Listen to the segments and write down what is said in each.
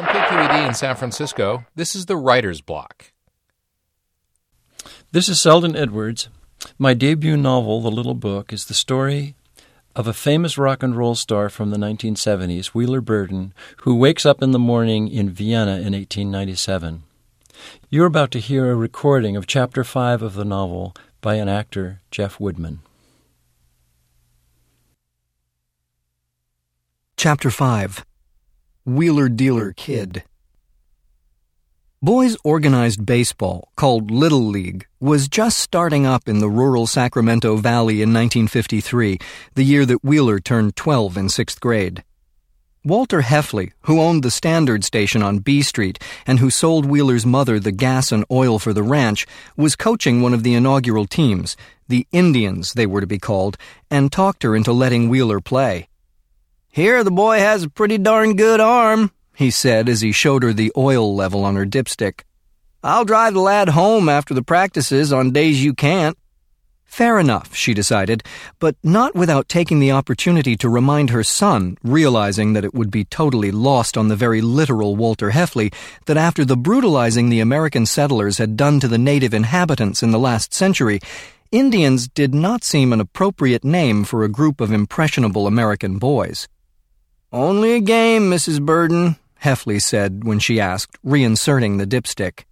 From KQED in San Francisco, this is the Writer's Block. This is Selden Edwards. My debut novel, The Little Book, is the story of a famous rock and roll star from the 1970s, Wheeler Burden, who wakes up in the morning in Vienna in 1897. You're about to hear a recording of Chapter 5 of the novel by an actor, Jeff Woodman. Chapter 5 Wheeler Dealer Kid Boys organized baseball, called Little League, was just starting up in the rural Sacramento Valley in 1953, the year that Wheeler turned 12 in sixth grade. Walter Heffley, who owned the Standard station on B Street and who sold Wheeler's mother the gas and oil for the ranch, was coaching one of the inaugural teams, the Indians they were to be called, and talked her into letting Wheeler play. Here the boy has a pretty darn good arm, he said as he showed her the oil level on her dipstick. I'll drive the lad home after the practices on days you can't. Fair enough, she decided, but not without taking the opportunity to remind her son, realizing that it would be totally lost on the very literal Walter Heffley, that after the brutalizing the American settlers had done to the native inhabitants in the last century, Indians did not seem an appropriate name for a group of impressionable American boys. Only a game, Mrs. Burden, Heffley said when she asked, reinserting the dipstick.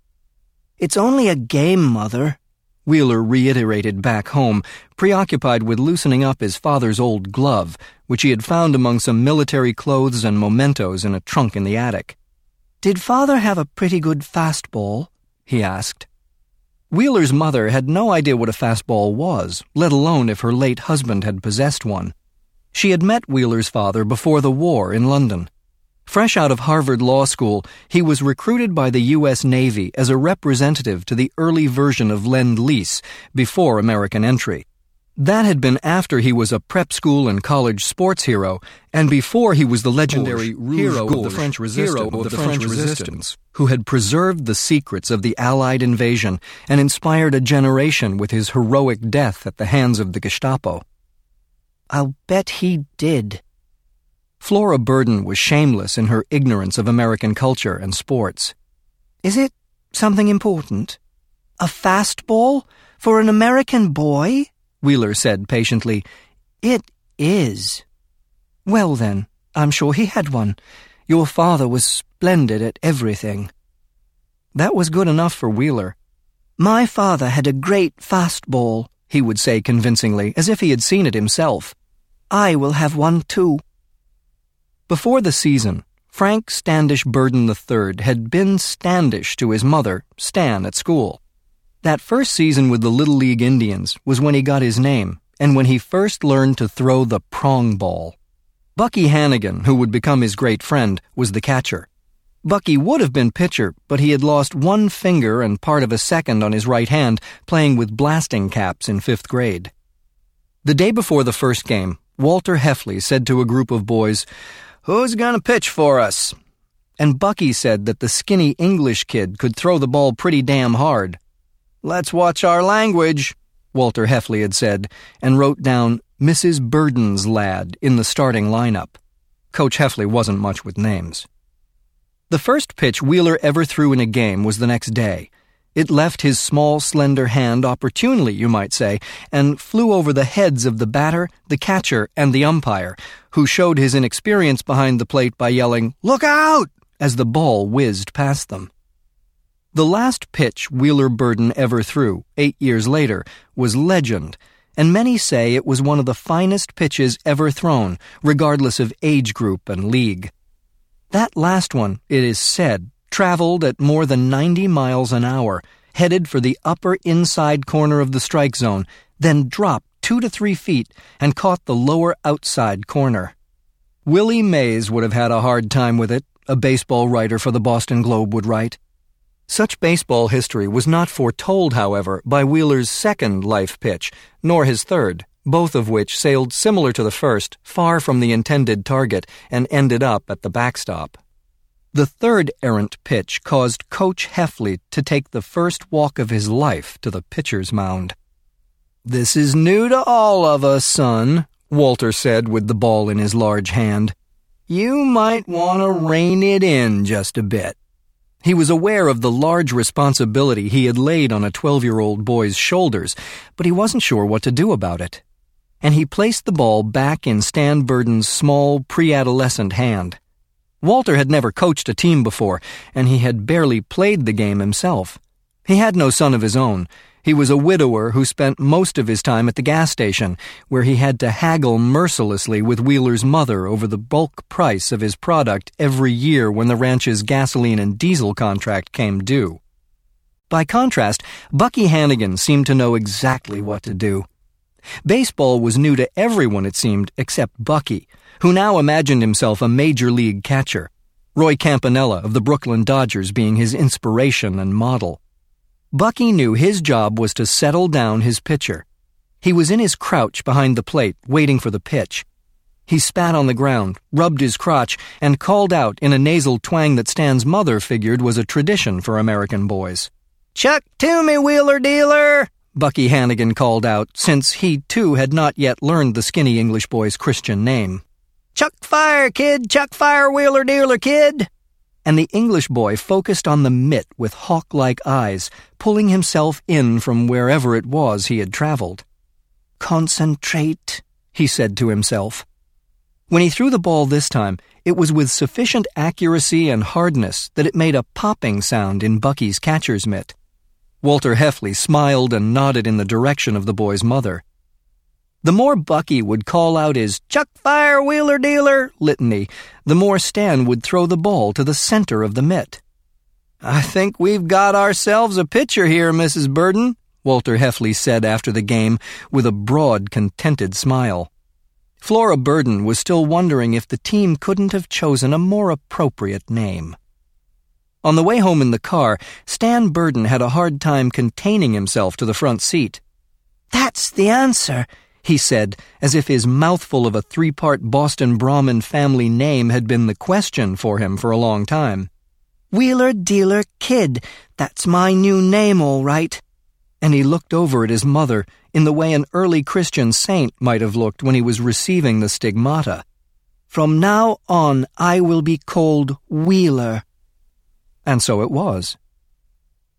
It's only a game, Mother, Wheeler reiterated back home, preoccupied with loosening up his father's old glove, which he had found among some military clothes and mementos in a trunk in the attic. Did father have a pretty good fastball? he asked. Wheeler's mother had no idea what a fastball was, let alone if her late husband had possessed one. She had met Wheeler's father before the war in London. Fresh out of Harvard Law School, he was recruited by the U.S. Navy as a representative to the early version of Lend Lease before American entry. That had been after he was a prep school and college sports hero, and before he was the legendary hero of the French resistance, of the French resistance, who had preserved the secrets of the Allied invasion and inspired a generation with his heroic death at the hands of the Gestapo. I'll bet he did. Flora Burden was shameless in her ignorance of American culture and sports. Is it something important? A fastball? For an American boy? Wheeler said patiently. It is. Well, then, I'm sure he had one. Your father was splendid at everything. That was good enough for Wheeler. My father had a great fastball, he would say convincingly, as if he had seen it himself. I will have one too. Before the season, Frank Standish Burden III had been Standish to his mother, Stan, at school. That first season with the Little League Indians was when he got his name, and when he first learned to throw the prong ball. Bucky Hannigan, who would become his great friend, was the catcher. Bucky would have been pitcher, but he had lost one finger and part of a second on his right hand playing with blasting caps in fifth grade. The day before the first game, Walter Heffley said to a group of boys, Who's gonna pitch for us? And Bucky said that the skinny English kid could throw the ball pretty damn hard. Let's watch our language, Walter Heffley had said, and wrote down Mrs. Burden's lad in the starting lineup. Coach Heffley wasn't much with names. The first pitch Wheeler ever threw in a game was the next day. It left his small, slender hand opportunely, you might say, and flew over the heads of the batter, the catcher, and the umpire, who showed his inexperience behind the plate by yelling, Look out! as the ball whizzed past them. The last pitch Wheeler Burden ever threw, eight years later, was legend, and many say it was one of the finest pitches ever thrown, regardless of age group and league. That last one, it is said, traveled at more than 90 miles an hour, headed for the upper inside corner of the strike zone, then dropped two to three feet and caught the lower outside corner. Willie Mays would have had a hard time with it, a baseball writer for the Boston Globe would write. Such baseball history was not foretold, however, by Wheeler's second life pitch, nor his third, both of which sailed similar to the first, far from the intended target, and ended up at the backstop. The third errant pitch caused Coach Heffley to take the first walk of his life to the pitcher's mound. This is new to all of us, son, Walter said with the ball in his large hand. You might want to rein it in just a bit. He was aware of the large responsibility he had laid on a 12 year old boy's shoulders, but he wasn't sure what to do about it. And he placed the ball back in Stan Burden's small, pre adolescent hand. Walter had never coached a team before, and he had barely played the game himself. He had no son of his own. He was a widower who spent most of his time at the gas station, where he had to haggle mercilessly with Wheeler's mother over the bulk price of his product every year when the ranch's gasoline and diesel contract came due. By contrast, Bucky Hannigan seemed to know exactly what to do. Baseball was new to everyone, it seemed, except Bucky, who now imagined himself a major league catcher, Roy Campanella of the Brooklyn Dodgers being his inspiration and model. Bucky knew his job was to settle down his pitcher. He was in his crouch behind the plate, waiting for the pitch. He spat on the ground, rubbed his crotch, and called out in a nasal twang that Stan's mother figured was a tradition for American boys. Chuck to me, wheeler dealer! Bucky Hannigan called out, since he too had not yet learned the skinny English boy's Christian name. Chuck fire, kid! Chuck fire, wheeler dealer, kid! And the English boy focused on the mitt with hawk like eyes, pulling himself in from wherever it was he had traveled. Concentrate, he said to himself. When he threw the ball this time, it was with sufficient accuracy and hardness that it made a popping sound in Bucky's catcher's mitt. Walter Heffley smiled and nodded in the direction of the boy's mother. The more Bucky would call out his Chuck Fire Wheeler Dealer litany, the more Stan would throw the ball to the center of the mitt. I think we've got ourselves a pitcher here, Mrs. Burden, Walter Heffley said after the game with a broad, contented smile. Flora Burden was still wondering if the team couldn't have chosen a more appropriate name. On the way home in the car, Stan Burden had a hard time containing himself to the front seat. That's the answer, he said, as if his mouthful of a three part Boston Brahmin family name had been the question for him for a long time. Wheeler Dealer Kid, that's my new name, all right. And he looked over at his mother in the way an early Christian saint might have looked when he was receiving the stigmata. From now on, I will be called Wheeler. And so it was.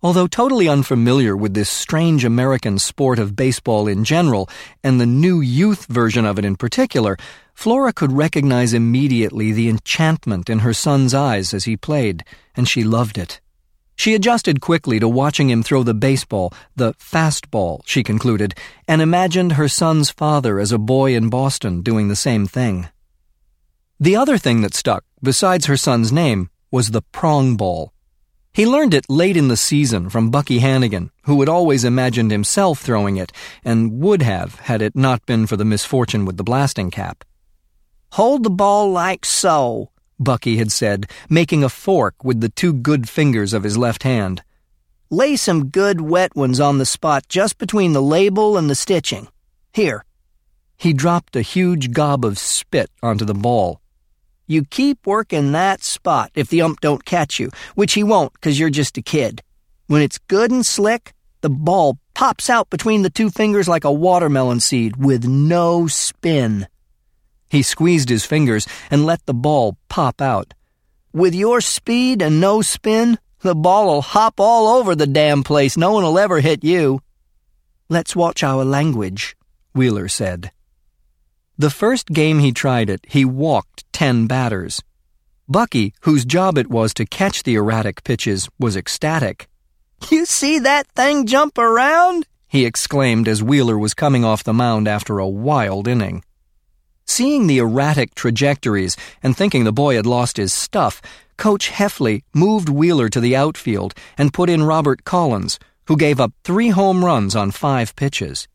Although totally unfamiliar with this strange American sport of baseball in general, and the new youth version of it in particular, Flora could recognize immediately the enchantment in her son's eyes as he played, and she loved it. She adjusted quickly to watching him throw the baseball, the fastball, she concluded, and imagined her son's father as a boy in Boston doing the same thing. The other thing that stuck, besides her son's name, was the prong ball. He learned it late in the season from Bucky Hannigan, who had always imagined himself throwing it, and would have had it not been for the misfortune with the blasting cap. Hold the ball like so, Bucky had said, making a fork with the two good fingers of his left hand. Lay some good wet ones on the spot just between the label and the stitching. Here. He dropped a huge gob of spit onto the ball. You keep working that spot if the ump don't catch you, which he won't because you're just a kid. When it's good and slick, the ball pops out between the two fingers like a watermelon seed with no spin. He squeezed his fingers and let the ball pop out. With your speed and no spin, the ball'll hop all over the damn place. No one'll ever hit you. Let's watch our language, Wheeler said. The first game he tried it, he walked ten batters. Bucky, whose job it was to catch the erratic pitches, was ecstatic. You see that thing jump around? he exclaimed as Wheeler was coming off the mound after a wild inning. Seeing the erratic trajectories and thinking the boy had lost his stuff, Coach Heffley moved Wheeler to the outfield and put in Robert Collins, who gave up three home runs on five pitches.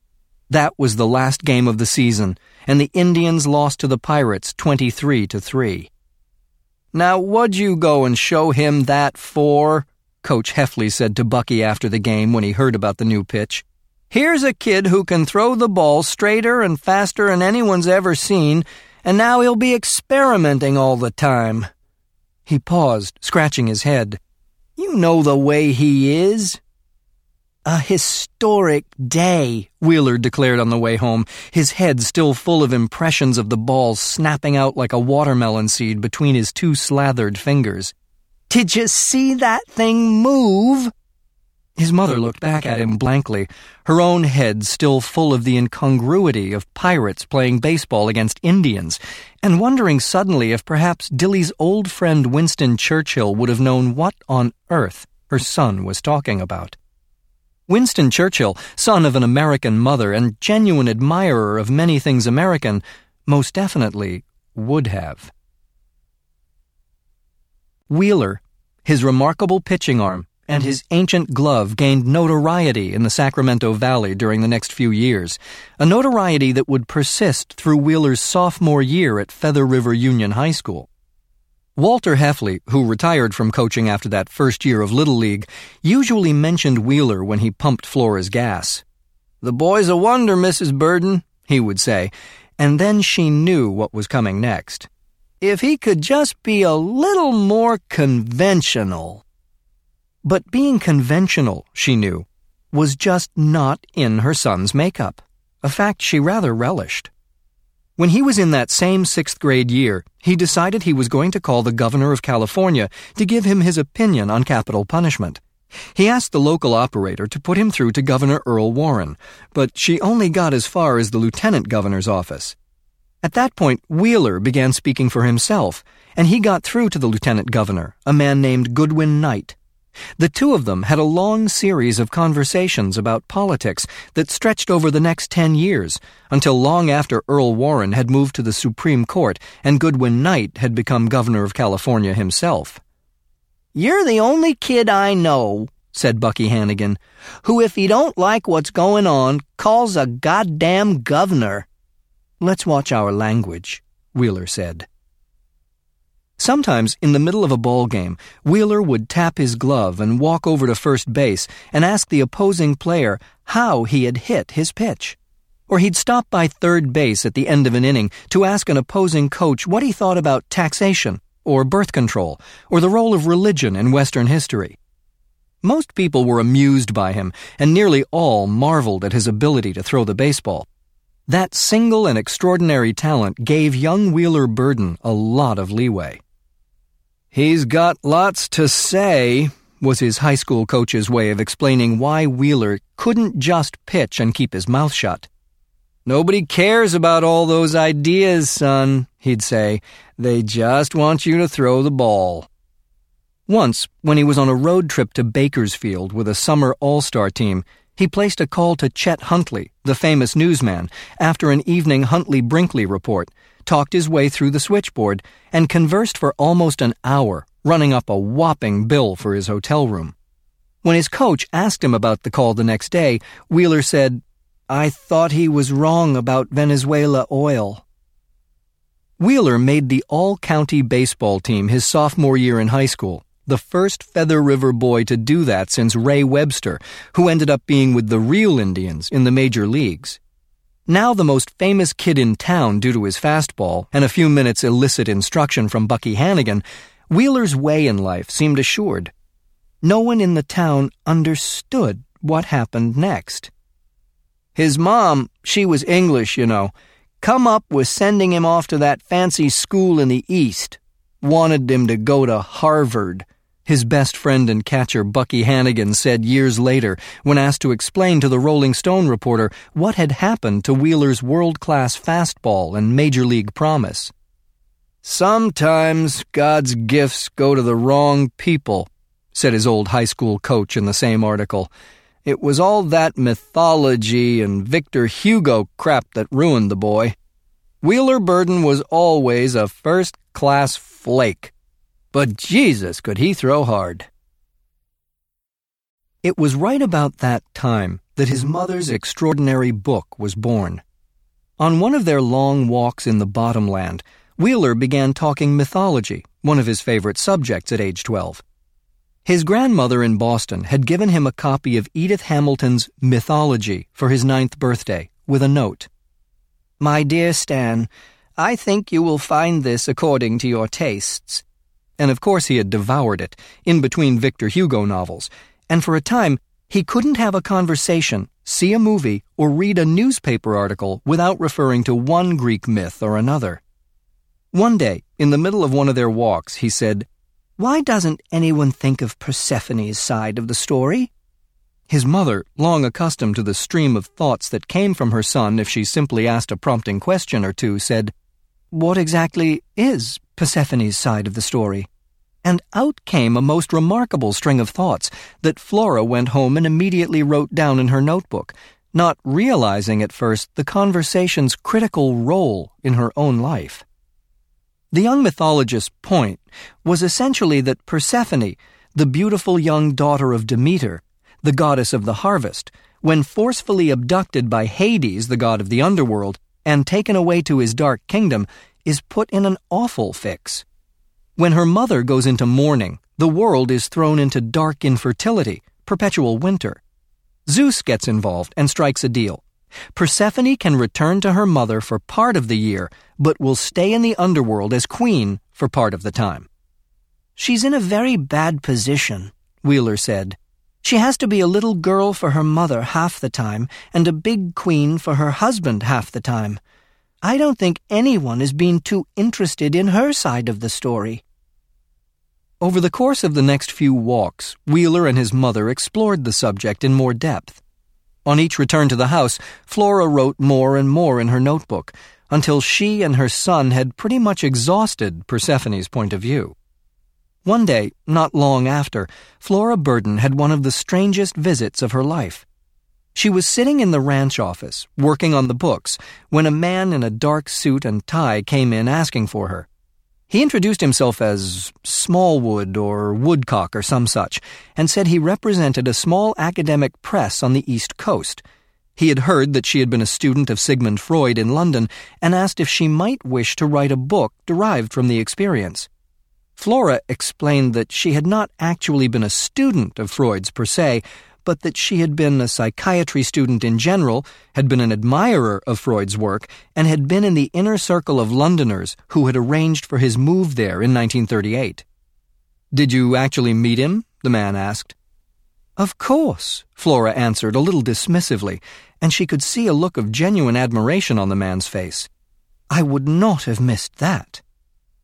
That was the last game of the season, and the Indians lost to the Pirates 23 to 3. Now, what'd you go and show him that for? Coach Heffley said to Bucky after the game when he heard about the new pitch. Here's a kid who can throw the ball straighter and faster than anyone's ever seen, and now he'll be experimenting all the time. He paused, scratching his head. You know the way he is. A historic day, Wheeler declared on the way home, his head still full of impressions of the ball snapping out like a watermelon seed between his two slathered fingers. Did you see that thing move? His mother looked back at him blankly, her own head still full of the incongruity of pirates playing baseball against Indians, and wondering suddenly if perhaps Dilly's old friend Winston Churchill would have known what on earth her son was talking about. Winston Churchill, son of an American mother and genuine admirer of many things American, most definitely would have. Wheeler, his remarkable pitching arm, and his ancient glove gained notoriety in the Sacramento Valley during the next few years, a notoriety that would persist through Wheeler's sophomore year at Feather River Union High School. Walter Heffley, who retired from coaching after that first year of Little League, usually mentioned Wheeler when he pumped Flora's gas. The boy's a wonder, Mrs. Burden, he would say, and then she knew what was coming next. If he could just be a little more conventional. But being conventional, she knew, was just not in her son's makeup, a fact she rather relished. When he was in that same sixth grade year, he decided he was going to call the governor of California to give him his opinion on capital punishment. He asked the local operator to put him through to Governor Earl Warren, but she only got as far as the lieutenant governor's office. At that point, Wheeler began speaking for himself, and he got through to the lieutenant governor, a man named Goodwin Knight. The two of them had a long series of conversations about politics that stretched over the next ten years, until long after Earl Warren had moved to the Supreme Court and Goodwin Knight had become governor of California himself. You're the only kid I know, said Bucky Hannigan, who, if he don't like what's going on, calls a goddamn governor. Let's watch our language, Wheeler said. Sometimes, in the middle of a ball game, Wheeler would tap his glove and walk over to first base and ask the opposing player how he had hit his pitch. Or he'd stop by third base at the end of an inning to ask an opposing coach what he thought about taxation, or birth control, or the role of religion in Western history. Most people were amused by him, and nearly all marveled at his ability to throw the baseball. That single and extraordinary talent gave young Wheeler Burden a lot of leeway. He's got lots to say, was his high school coach's way of explaining why Wheeler couldn't just pitch and keep his mouth shut. Nobody cares about all those ideas, son, he'd say. They just want you to throw the ball. Once, when he was on a road trip to Bakersfield with a summer all star team, he placed a call to Chet Huntley, the famous newsman, after an evening Huntley Brinkley report talked his way through the switchboard, and conversed for almost an hour, running up a whopping bill for his hotel room. When his coach asked him about the call the next day, Wheeler said, I thought he was wrong about Venezuela oil. Wheeler made the all county baseball team his sophomore year in high school, the first Feather River boy to do that since Ray Webster, who ended up being with the real Indians in the major leagues. Now the most famous kid in town due to his fastball and a few minutes illicit instruction from Bucky Hannigan, Wheeler's way in life seemed assured. No one in the town understood what happened next. His mom, she was English, you know, come up with sending him off to that fancy school in the East. Wanted him to go to Harvard. His best friend and catcher Bucky Hannigan said years later when asked to explain to the Rolling Stone reporter what had happened to Wheeler's world class fastball and major league promise. Sometimes God's gifts go to the wrong people, said his old high school coach in the same article. It was all that mythology and Victor Hugo crap that ruined the boy. Wheeler Burden was always a first class flake. But Jesus, could he throw hard. It was right about that time that his mother's extraordinary book was born. On one of their long walks in the bottomland, Wheeler began talking mythology, one of his favorite subjects at age 12. His grandmother in Boston had given him a copy of Edith Hamilton's Mythology for his ninth birthday, with a note. My dear Stan, I think you will find this according to your tastes and of course he had devoured it, in between Victor Hugo novels, and for a time He couldn't have a conversation, see a movie, or read a newspaper article without referring to one Greek myth or another. One day, in the middle of one of their walks, he said, Why doesn't anyone think of Persephone's side of the story? His mother, long accustomed to the stream of thoughts that came from her son if she simply asked a prompting question or two, said, What exactly is Persephone's side of the story? and out came a most remarkable string of thoughts that Flora went home and immediately wrote down in her notebook, not realizing at first the conversation's critical role in her own life. The young mythologist's point was essentially that Persephone, the beautiful young daughter of Demeter, the goddess of the harvest, when forcefully abducted by Hades, the god of the underworld, and taken away to his dark kingdom, is put in an awful fix. When her mother goes into mourning, the world is thrown into dark infertility, perpetual winter. Zeus gets involved and strikes a deal. Persephone can return to her mother for part of the year, but will stay in the underworld as queen for part of the time. She's in a very bad position, Wheeler said. She has to be a little girl for her mother half the time and a big queen for her husband half the time. I don't think anyone is being too interested in her side of the story. Over the course of the next few walks, Wheeler and his mother explored the subject in more depth. On each return to the house, Flora wrote more and more in her notebook until she and her son had pretty much exhausted Persephone's point of view. One day, not long after, Flora Burden had one of the strangest visits of her life. She was sitting in the ranch office, working on the books, when a man in a dark suit and tie came in asking for her. He introduced himself as Smallwood or Woodcock or some such, and said he represented a small academic press on the East Coast. He had heard that she had been a student of Sigmund Freud in London and asked if she might wish to write a book derived from the experience. Flora explained that she had not actually been a student of Freud's per se, but that she had been a psychiatry student in general, had been an admirer of Freud's work, and had been in the inner circle of Londoners who had arranged for his move there in 1938. Did you actually meet him? the man asked. Of course, Flora answered a little dismissively, and she could see a look of genuine admiration on the man's face. I would not have missed that.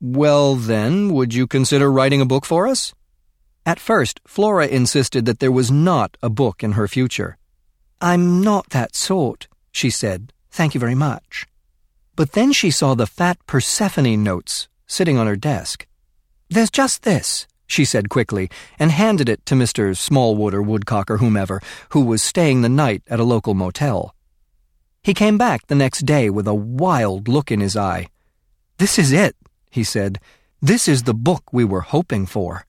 Well, then, would you consider writing a book for us? At first, Flora insisted that there was not a book in her future. I'm not that sort, she said. Thank you very much. But then she saw the fat Persephone notes sitting on her desk. There's just this, she said quickly, and handed it to Mr. Smallwood or Woodcock or whomever, who was staying the night at a local motel. He came back the next day with a wild look in his eye. This is it, he said. This is the book we were hoping for.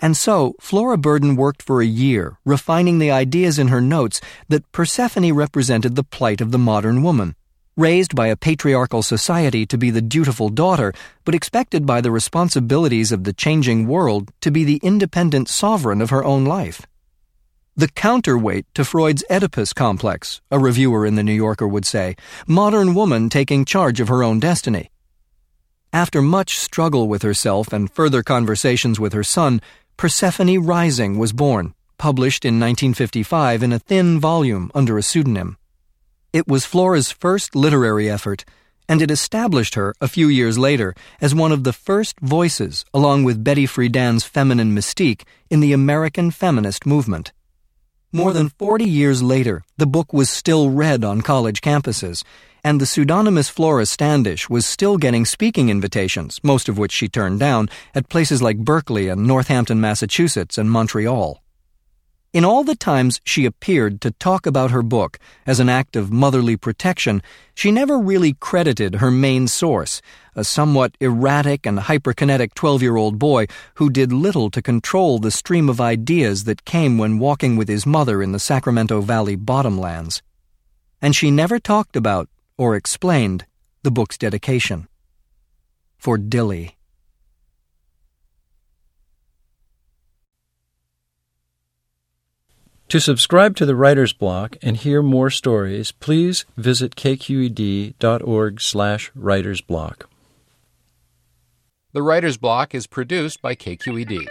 And so, Flora Burden worked for a year, refining the ideas in her notes that Persephone represented the plight of the modern woman, raised by a patriarchal society to be the dutiful daughter, but expected by the responsibilities of the changing world to be the independent sovereign of her own life. The counterweight to Freud's Oedipus complex, a reviewer in The New Yorker would say, modern woman taking charge of her own destiny. After much struggle with herself and further conversations with her son, Persephone Rising was born, published in 1955 in a thin volume under a pseudonym. It was Flora's first literary effort, and it established her a few years later as one of the first voices, along with Betty Friedan's feminine mystique, in the American feminist movement. More than 40 years later, the book was still read on college campuses, and the pseudonymous Flora Standish was still getting speaking invitations, most of which she turned down, at places like Berkeley and Northampton, Massachusetts, and Montreal. In all the times she appeared to talk about her book as an act of motherly protection, she never really credited her main source, a somewhat erratic and hyperkinetic 12 year old boy who did little to control the stream of ideas that came when walking with his mother in the Sacramento Valley bottomlands. And she never talked about or explained the book's dedication. For Dilly. To subscribe to the Writer's Block and hear more stories, please visit kqed.org slash writersblock. The Writer's Block is produced by KQED.